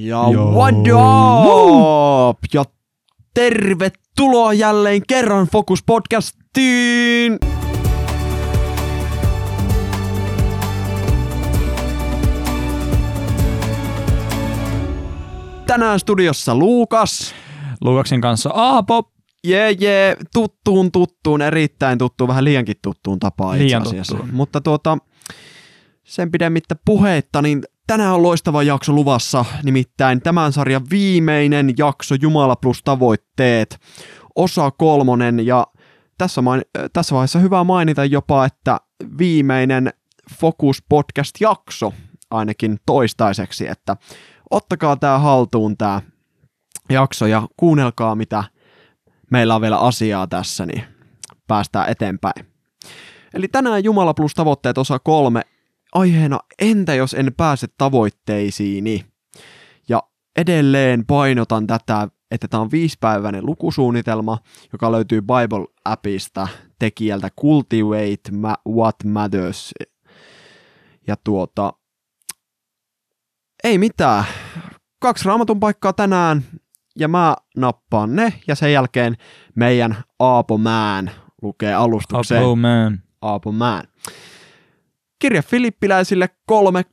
Ja what up? Ja tervetuloa jälleen kerran Focus Podcastiin! Tänään studiossa Luukas. Luukaksen kanssa Aapo. Jee, jee, tuttuun tuttuun, erittäin tuttuun, vähän liiankin tuttuun tapaan itse Liian asiassa. tuttuun. Mutta tuota, sen pidemmittä puheitta, niin tänään on loistava jakso luvassa, nimittäin tämän sarjan viimeinen jakso Jumala plus tavoitteet, osa kolmonen, ja tässä, main, tässä vaiheessa hyvä mainita jopa, että viimeinen Focus Podcast-jakso ainakin toistaiseksi, että ottakaa tämä haltuun tämä jakso ja kuunnelkaa mitä meillä on vielä asiaa tässä, niin päästään eteenpäin. Eli tänään Jumala plus tavoitteet osa kolme aiheena entä jos en pääse tavoitteisiini? Ja edelleen painotan tätä, että tämä on viisipäiväinen lukusuunnitelma, joka löytyy Bible-appista tekijältä Cultivate What Matters. Ja tuota, ei mitään. Kaksi raamatun paikkaa tänään, ja mä nappaan ne, ja sen jälkeen meidän Aapo Mään lukee alustukseen. Oh man. Aapo Mään. Kirja Filippiläisille 3,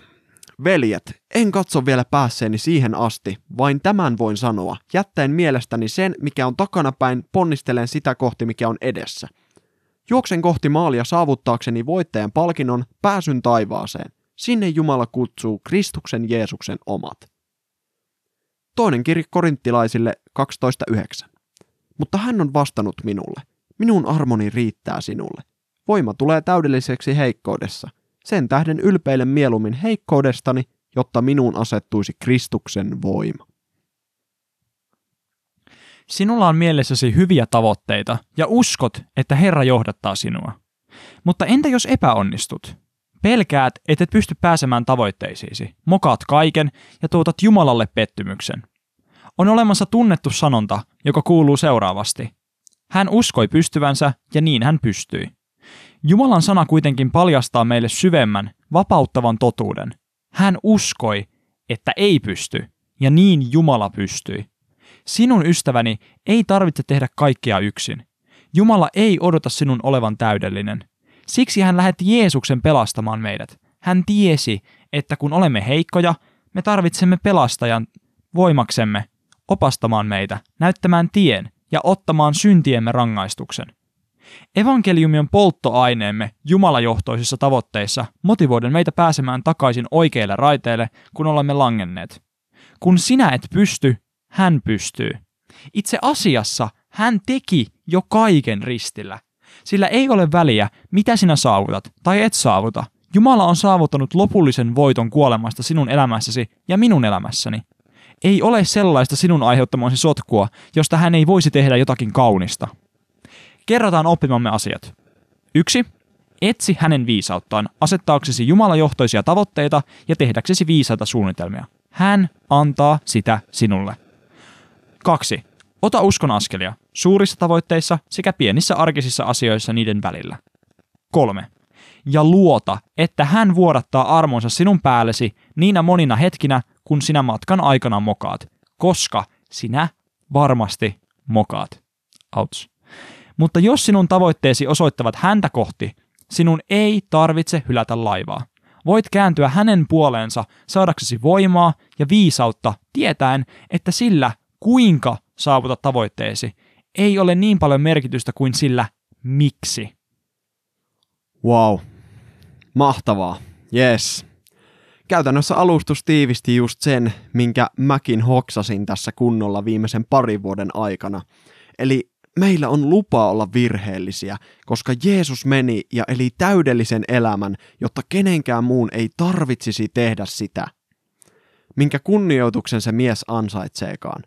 13-14. Veljet, en katso vielä päässeeni siihen asti, vain tämän voin sanoa, jättäen mielestäni sen, mikä on takanapäin, ponnistelen sitä kohti, mikä on edessä. Juoksen kohti maalia saavuttaakseni voittajan palkinnon pääsyn taivaaseen. Sinne Jumala kutsuu Kristuksen Jeesuksen omat. Toinen kirja korinttilaisille 12.9. Mutta hän on vastannut minulle. Minun armoni riittää sinulle. Voima tulee täydelliseksi heikkoudessa. Sen tähden ylpeilen mieluummin heikkoudestani, jotta minuun asettuisi Kristuksen voima. Sinulla on mielessäsi hyviä tavoitteita ja uskot, että Herra johdattaa sinua. Mutta entä jos epäonnistut? Pelkäät, et et pysty pääsemään tavoitteisiisi, mokaat kaiken ja tuotat Jumalalle pettymyksen. On olemassa tunnettu sanonta, joka kuuluu seuraavasti. Hän uskoi pystyvänsä ja niin hän pystyi. Jumalan sana kuitenkin paljastaa meille syvemmän, vapauttavan totuuden. Hän uskoi, että ei pysty, ja niin Jumala pystyi. Sinun ystäväni ei tarvitse tehdä kaikkea yksin. Jumala ei odota sinun olevan täydellinen. Siksi hän lähetti Jeesuksen pelastamaan meidät. Hän tiesi, että kun olemme heikkoja, me tarvitsemme pelastajan voimaksemme, opastamaan meitä, näyttämään tien ja ottamaan syntiemme rangaistuksen. Evankeliumi on polttoaineemme jumalajohtoisissa tavoitteissa, motivoiden meitä pääsemään takaisin oikeille raiteille, kun olemme langenneet. Kun sinä et pysty, hän pystyy. Itse asiassa hän teki jo kaiken ristillä. Sillä ei ole väliä, mitä sinä saavutat tai et saavuta. Jumala on saavuttanut lopullisen voiton kuolemasta sinun elämässäsi ja minun elämässäni. Ei ole sellaista sinun aiheuttamoisi sotkua, josta hän ei voisi tehdä jotakin kaunista. Kerrotaan oppimamme asiat. 1. Etsi hänen viisauttaan, asettaaksesi jumalajohtoisia tavoitteita ja tehdäksesi viisaita suunnitelmia. Hän antaa sitä sinulle. 2. Ota uskon askelia, suurissa tavoitteissa sekä pienissä arkisissa asioissa niiden välillä. 3. Ja luota, että hän vuodattaa armonsa sinun päällesi niinä monina hetkinä, kun sinä matkan aikana mokaat, koska sinä varmasti mokaat. Outs. Mutta jos sinun tavoitteesi osoittavat häntä kohti, sinun ei tarvitse hylätä laivaa. Voit kääntyä hänen puoleensa saadaksesi voimaa ja viisautta tietäen, että sillä, kuinka saavutat tavoitteesi, ei ole niin paljon merkitystä kuin sillä, miksi. Wow. Mahtavaa. Yes. Käytännössä alustus tiivisti just sen, minkä mäkin hoksasin tässä kunnolla viimeisen parin vuoden aikana. Eli meillä on lupa olla virheellisiä, koska Jeesus meni ja eli täydellisen elämän, jotta kenenkään muun ei tarvitsisi tehdä sitä. Minkä kunnioituksen se mies ansaitseekaan.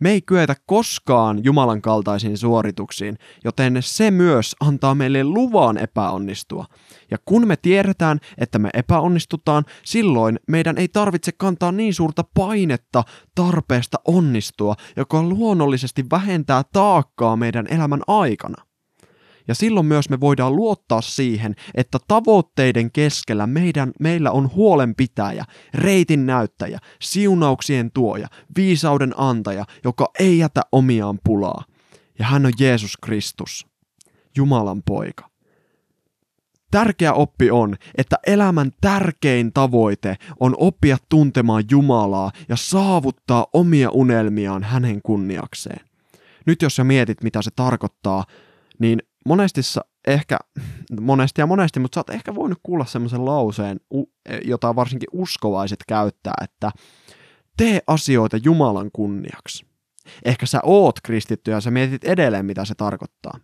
Me ei kyetä koskaan Jumalan kaltaisiin suorituksiin, joten se myös antaa meille luvan epäonnistua. Ja kun me tiedetään, että me epäonnistutaan, silloin meidän ei tarvitse kantaa niin suurta painetta tarpeesta onnistua, joka luonnollisesti vähentää taakkaa meidän elämän aikana. Ja silloin myös me voidaan luottaa siihen, että tavoitteiden keskellä meidän, meillä on huolenpitäjä, reitin näyttäjä, siunauksien tuoja, viisauden antaja, joka ei jätä omiaan pulaa. Ja hän on Jeesus Kristus, Jumalan poika. Tärkeä oppi on, että elämän tärkein tavoite on oppia tuntemaan Jumalaa ja saavuttaa omia unelmiaan hänen kunniakseen. Nyt jos sä mietit, mitä se tarkoittaa, niin monesti ehkä, monesti ja monesti, mutta sä oot ehkä voinut kuulla semmoisen lauseen, jota varsinkin uskovaiset käyttää, että tee asioita Jumalan kunniaksi. Ehkä sä oot kristitty ja sä mietit edelleen, mitä se tarkoittaa.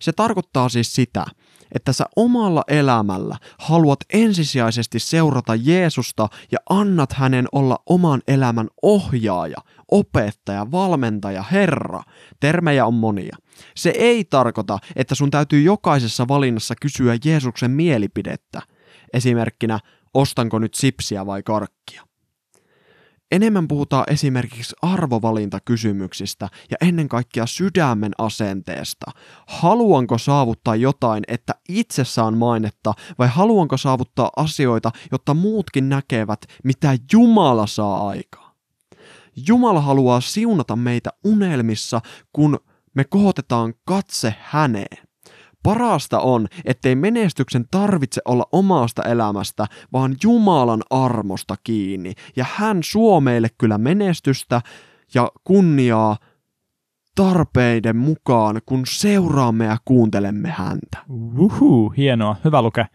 Se tarkoittaa siis sitä, että sä omalla elämällä haluat ensisijaisesti seurata Jeesusta ja annat hänen olla oman elämän ohjaaja, opettaja, valmentaja, herra. Termejä on monia. Se ei tarkoita, että sun täytyy jokaisessa valinnassa kysyä Jeesuksen mielipidettä. Esimerkkinä, ostanko nyt sipsiä vai karkkia. Enemmän puhutaan esimerkiksi arvovalintakysymyksistä ja ennen kaikkea sydämen asenteesta. Haluanko saavuttaa jotain, että itse saan mainetta, vai haluanko saavuttaa asioita, jotta muutkin näkevät, mitä Jumala saa aikaa? Jumala haluaa siunata meitä unelmissa, kun me kohotetaan katse häneen. Parasta on, ettei menestyksen tarvitse olla omasta elämästä, vaan Jumalan armosta kiinni. Ja hän suo meille kyllä menestystä ja kunniaa tarpeiden mukaan, kun seuraamme ja kuuntelemme häntä. Uhu, hienoa, hyvä luke.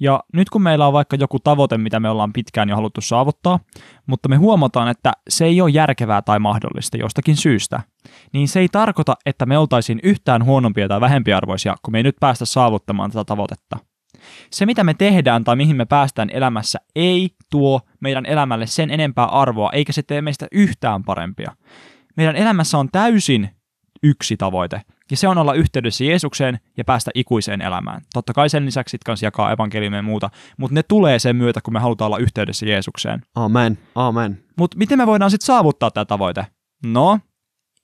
Ja nyt kun meillä on vaikka joku tavoite, mitä me ollaan pitkään jo haluttu saavuttaa, mutta me huomataan, että se ei ole järkevää tai mahdollista jostakin syystä, niin se ei tarkoita, että me oltaisiin yhtään huonompia tai vähempiarvoisia, kun me ei nyt päästä saavuttamaan tätä tavoitetta. Se, mitä me tehdään tai mihin me päästään elämässä, ei tuo meidän elämälle sen enempää arvoa, eikä se tee meistä yhtään parempia. Meidän elämässä on täysin yksi tavoite, ja se on olla yhteydessä Jeesukseen ja päästä ikuiseen elämään. Totta kai sen lisäksi sitten kanssa jakaa evankeliumia ja muuta, mutta ne tulee sen myötä, kun me halutaan olla yhteydessä Jeesukseen. Amen, amen. Mutta miten me voidaan sitten saavuttaa tämä tavoite? No,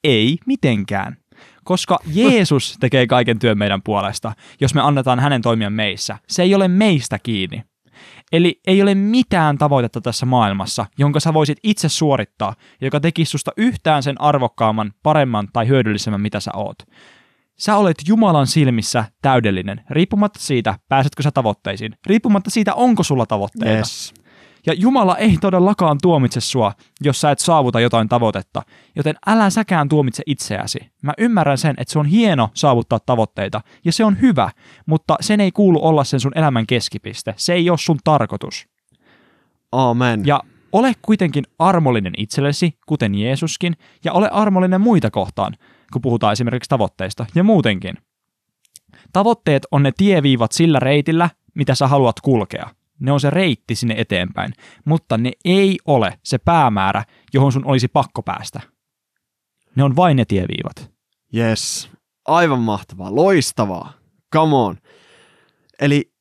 ei mitenkään. Koska Jeesus tekee kaiken työn meidän puolesta, jos me annetaan hänen toimia meissä. Se ei ole meistä kiinni. Eli ei ole mitään tavoitetta tässä maailmassa, jonka sä voisit itse suorittaa, joka tekisi susta yhtään sen arvokkaamman, paremman tai hyödyllisemmän, mitä sä oot. Sä olet Jumalan silmissä täydellinen, riippumatta siitä, pääsetkö sä tavoitteisiin, riippumatta siitä, onko sulla tavoitteita. Yes. Ja Jumala ei todellakaan tuomitse sua, jos sä et saavuta jotain tavoitetta, joten älä säkään tuomitse itseäsi. Mä ymmärrän sen, että se on hieno saavuttaa tavoitteita, ja se on hyvä, mutta sen ei kuulu olla sen sun elämän keskipiste. Se ei ole sun tarkoitus. Amen. Ja ole kuitenkin armollinen itsellesi, kuten Jeesuskin, ja ole armollinen muita kohtaan, kun puhutaan esimerkiksi tavoitteista, ja muutenkin. Tavoitteet on ne tieviivat sillä reitillä, mitä sä haluat kulkea – ne on se reitti sinne eteenpäin, mutta ne ei ole se päämäärä, johon sun olisi pakko päästä. Ne on vain ne tieviivat. Yes, aivan mahtavaa, loistavaa, come on. Eli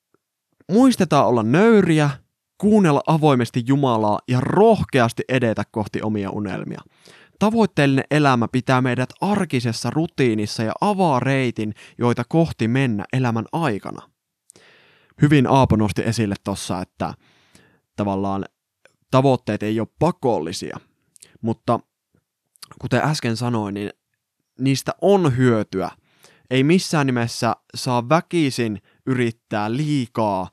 muistetaan olla nöyriä, kuunnella avoimesti Jumalaa ja rohkeasti edetä kohti omia unelmia. Tavoitteellinen elämä pitää meidät arkisessa rutiinissa ja avaa reitin, joita kohti mennä elämän aikana hyvin Aapo nosti esille tuossa, että tavallaan tavoitteet ei ole pakollisia, mutta kuten äsken sanoin, niin niistä on hyötyä. Ei missään nimessä saa väkisin yrittää liikaa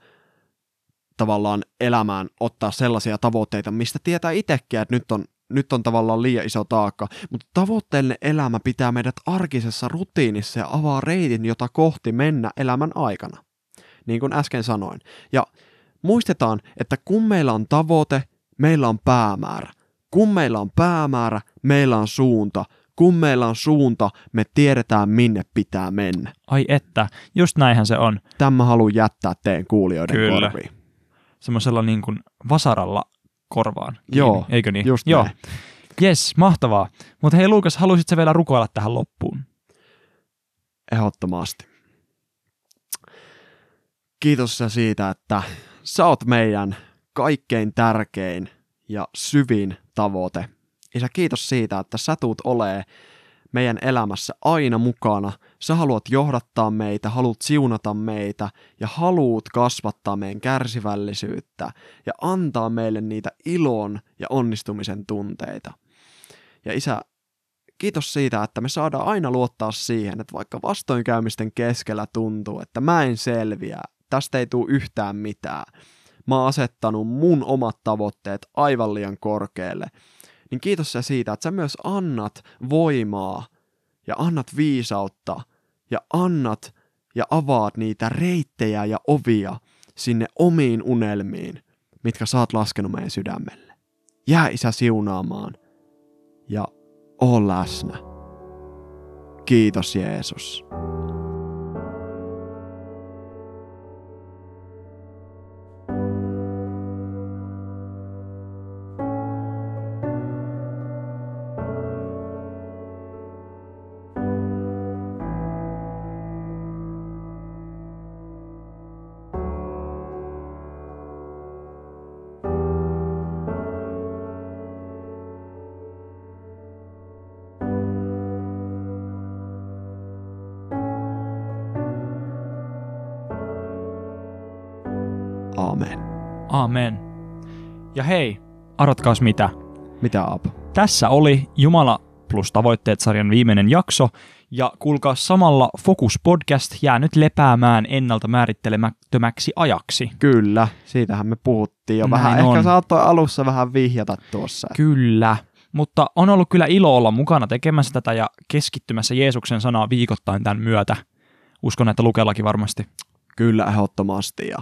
tavallaan elämään ottaa sellaisia tavoitteita, mistä tietää itsekin, että nyt on, nyt on tavallaan liian iso taakka. Mutta tavoitteellinen elämä pitää meidät arkisessa rutiinissa ja avaa reitin, jota kohti mennä elämän aikana niin kuin äsken sanoin. Ja muistetaan, että kun meillä on tavoite, meillä on päämäärä. Kun meillä on päämäärä, meillä on suunta. Kun meillä on suunta, me tiedetään minne pitää mennä. Ai että, just näinhän se on. Tämä haluan jättää teidän kuulijoiden Kyllä. korviin. Semmoisella niin kuin vasaralla korvaan. Kiinni. Joo, eikö niin? just Joo. Näin. Yes, mahtavaa. Mutta hei Luukas, haluaisitko vielä rukoilla tähän loppuun? Ehdottomasti. Kiitos siitä, että sä oot meidän kaikkein tärkein ja syvin tavoite. Isä, kiitos siitä, että sä tuut olee meidän elämässä aina mukana. Sä haluat johdattaa meitä, haluat siunata meitä ja haluat kasvattaa meidän kärsivällisyyttä ja antaa meille niitä ilon ja onnistumisen tunteita. Ja isä, kiitos siitä, että me saadaan aina luottaa siihen, että vaikka vastoinkäymisten keskellä tuntuu, että mä en selviä, tästä ei tule yhtään mitään, mä oon asettanut mun omat tavoitteet aivan liian korkealle, niin kiitos sä siitä, että sä myös annat voimaa ja annat viisautta ja annat ja avaat niitä reittejä ja ovia sinne omiin unelmiin, mitkä sä oot laskenut meidän sydämelle. Jää isä siunaamaan ja oo läsnä. Kiitos Jeesus. Aamen. Amen. Ja hei, arvatkaas mitä? Mitä Aapo? Tässä oli Jumala plus tavoitteet-sarjan viimeinen jakso, ja kuulkaa samalla Focus Podcast jää nyt lepäämään ennalta määrittelemättömäksi ajaksi. Kyllä, siitähän me puhuttiin jo Näin vähän. on. Ehkä saattoi alussa vähän vihjata tuossa. Kyllä, mutta on ollut kyllä ilo olla mukana tekemässä tätä ja keskittymässä Jeesuksen sanaa viikoittain tämän myötä. Uskon, että Lukellakin varmasti. Kyllä, ehdottomasti. Ja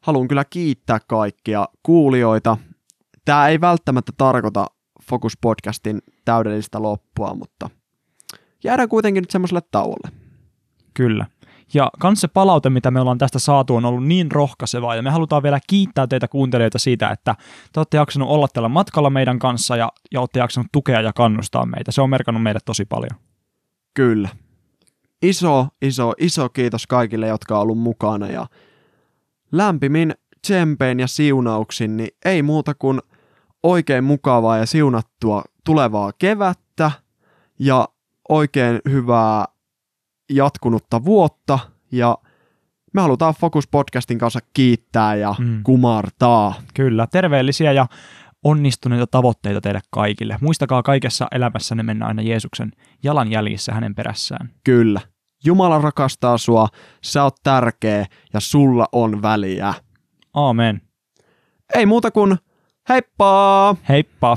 haluan kyllä kiittää kaikkia kuulijoita. Tämä ei välttämättä tarkoita Focus Podcastin täydellistä loppua, mutta jäädään kuitenkin nyt semmoiselle tauolle. Kyllä. Ja kans se palaute, mitä me ollaan tästä saatu, on ollut niin rohkaisevaa, ja me halutaan vielä kiittää teitä kuuntelijoita siitä, että te olette jaksanut olla tällä matkalla meidän kanssa, ja, ja olette jaksanut tukea ja kannustaa meitä. Se on merkannut meille tosi paljon. Kyllä. Iso, iso, iso kiitos kaikille, jotka on ollut mukana ja lämpimin tsempein ja siunauksin, niin ei muuta kuin oikein mukavaa ja siunattua tulevaa kevättä ja oikein hyvää jatkunutta vuotta ja me halutaan Focus Podcastin kanssa kiittää ja Mm. mm. kumartaa. Kyllä, terveellisiä ja onnistuneita tavoitteita teille kaikille. Muistakaa kaikessa elämässänne mennä aina Jeesuksen jalanjäljissä hänen perässään. Kyllä. Jumala rakastaa sua, sä oot tärkeä ja sulla on väliä. Aamen. Ei muuta kuin heippa! Heippa!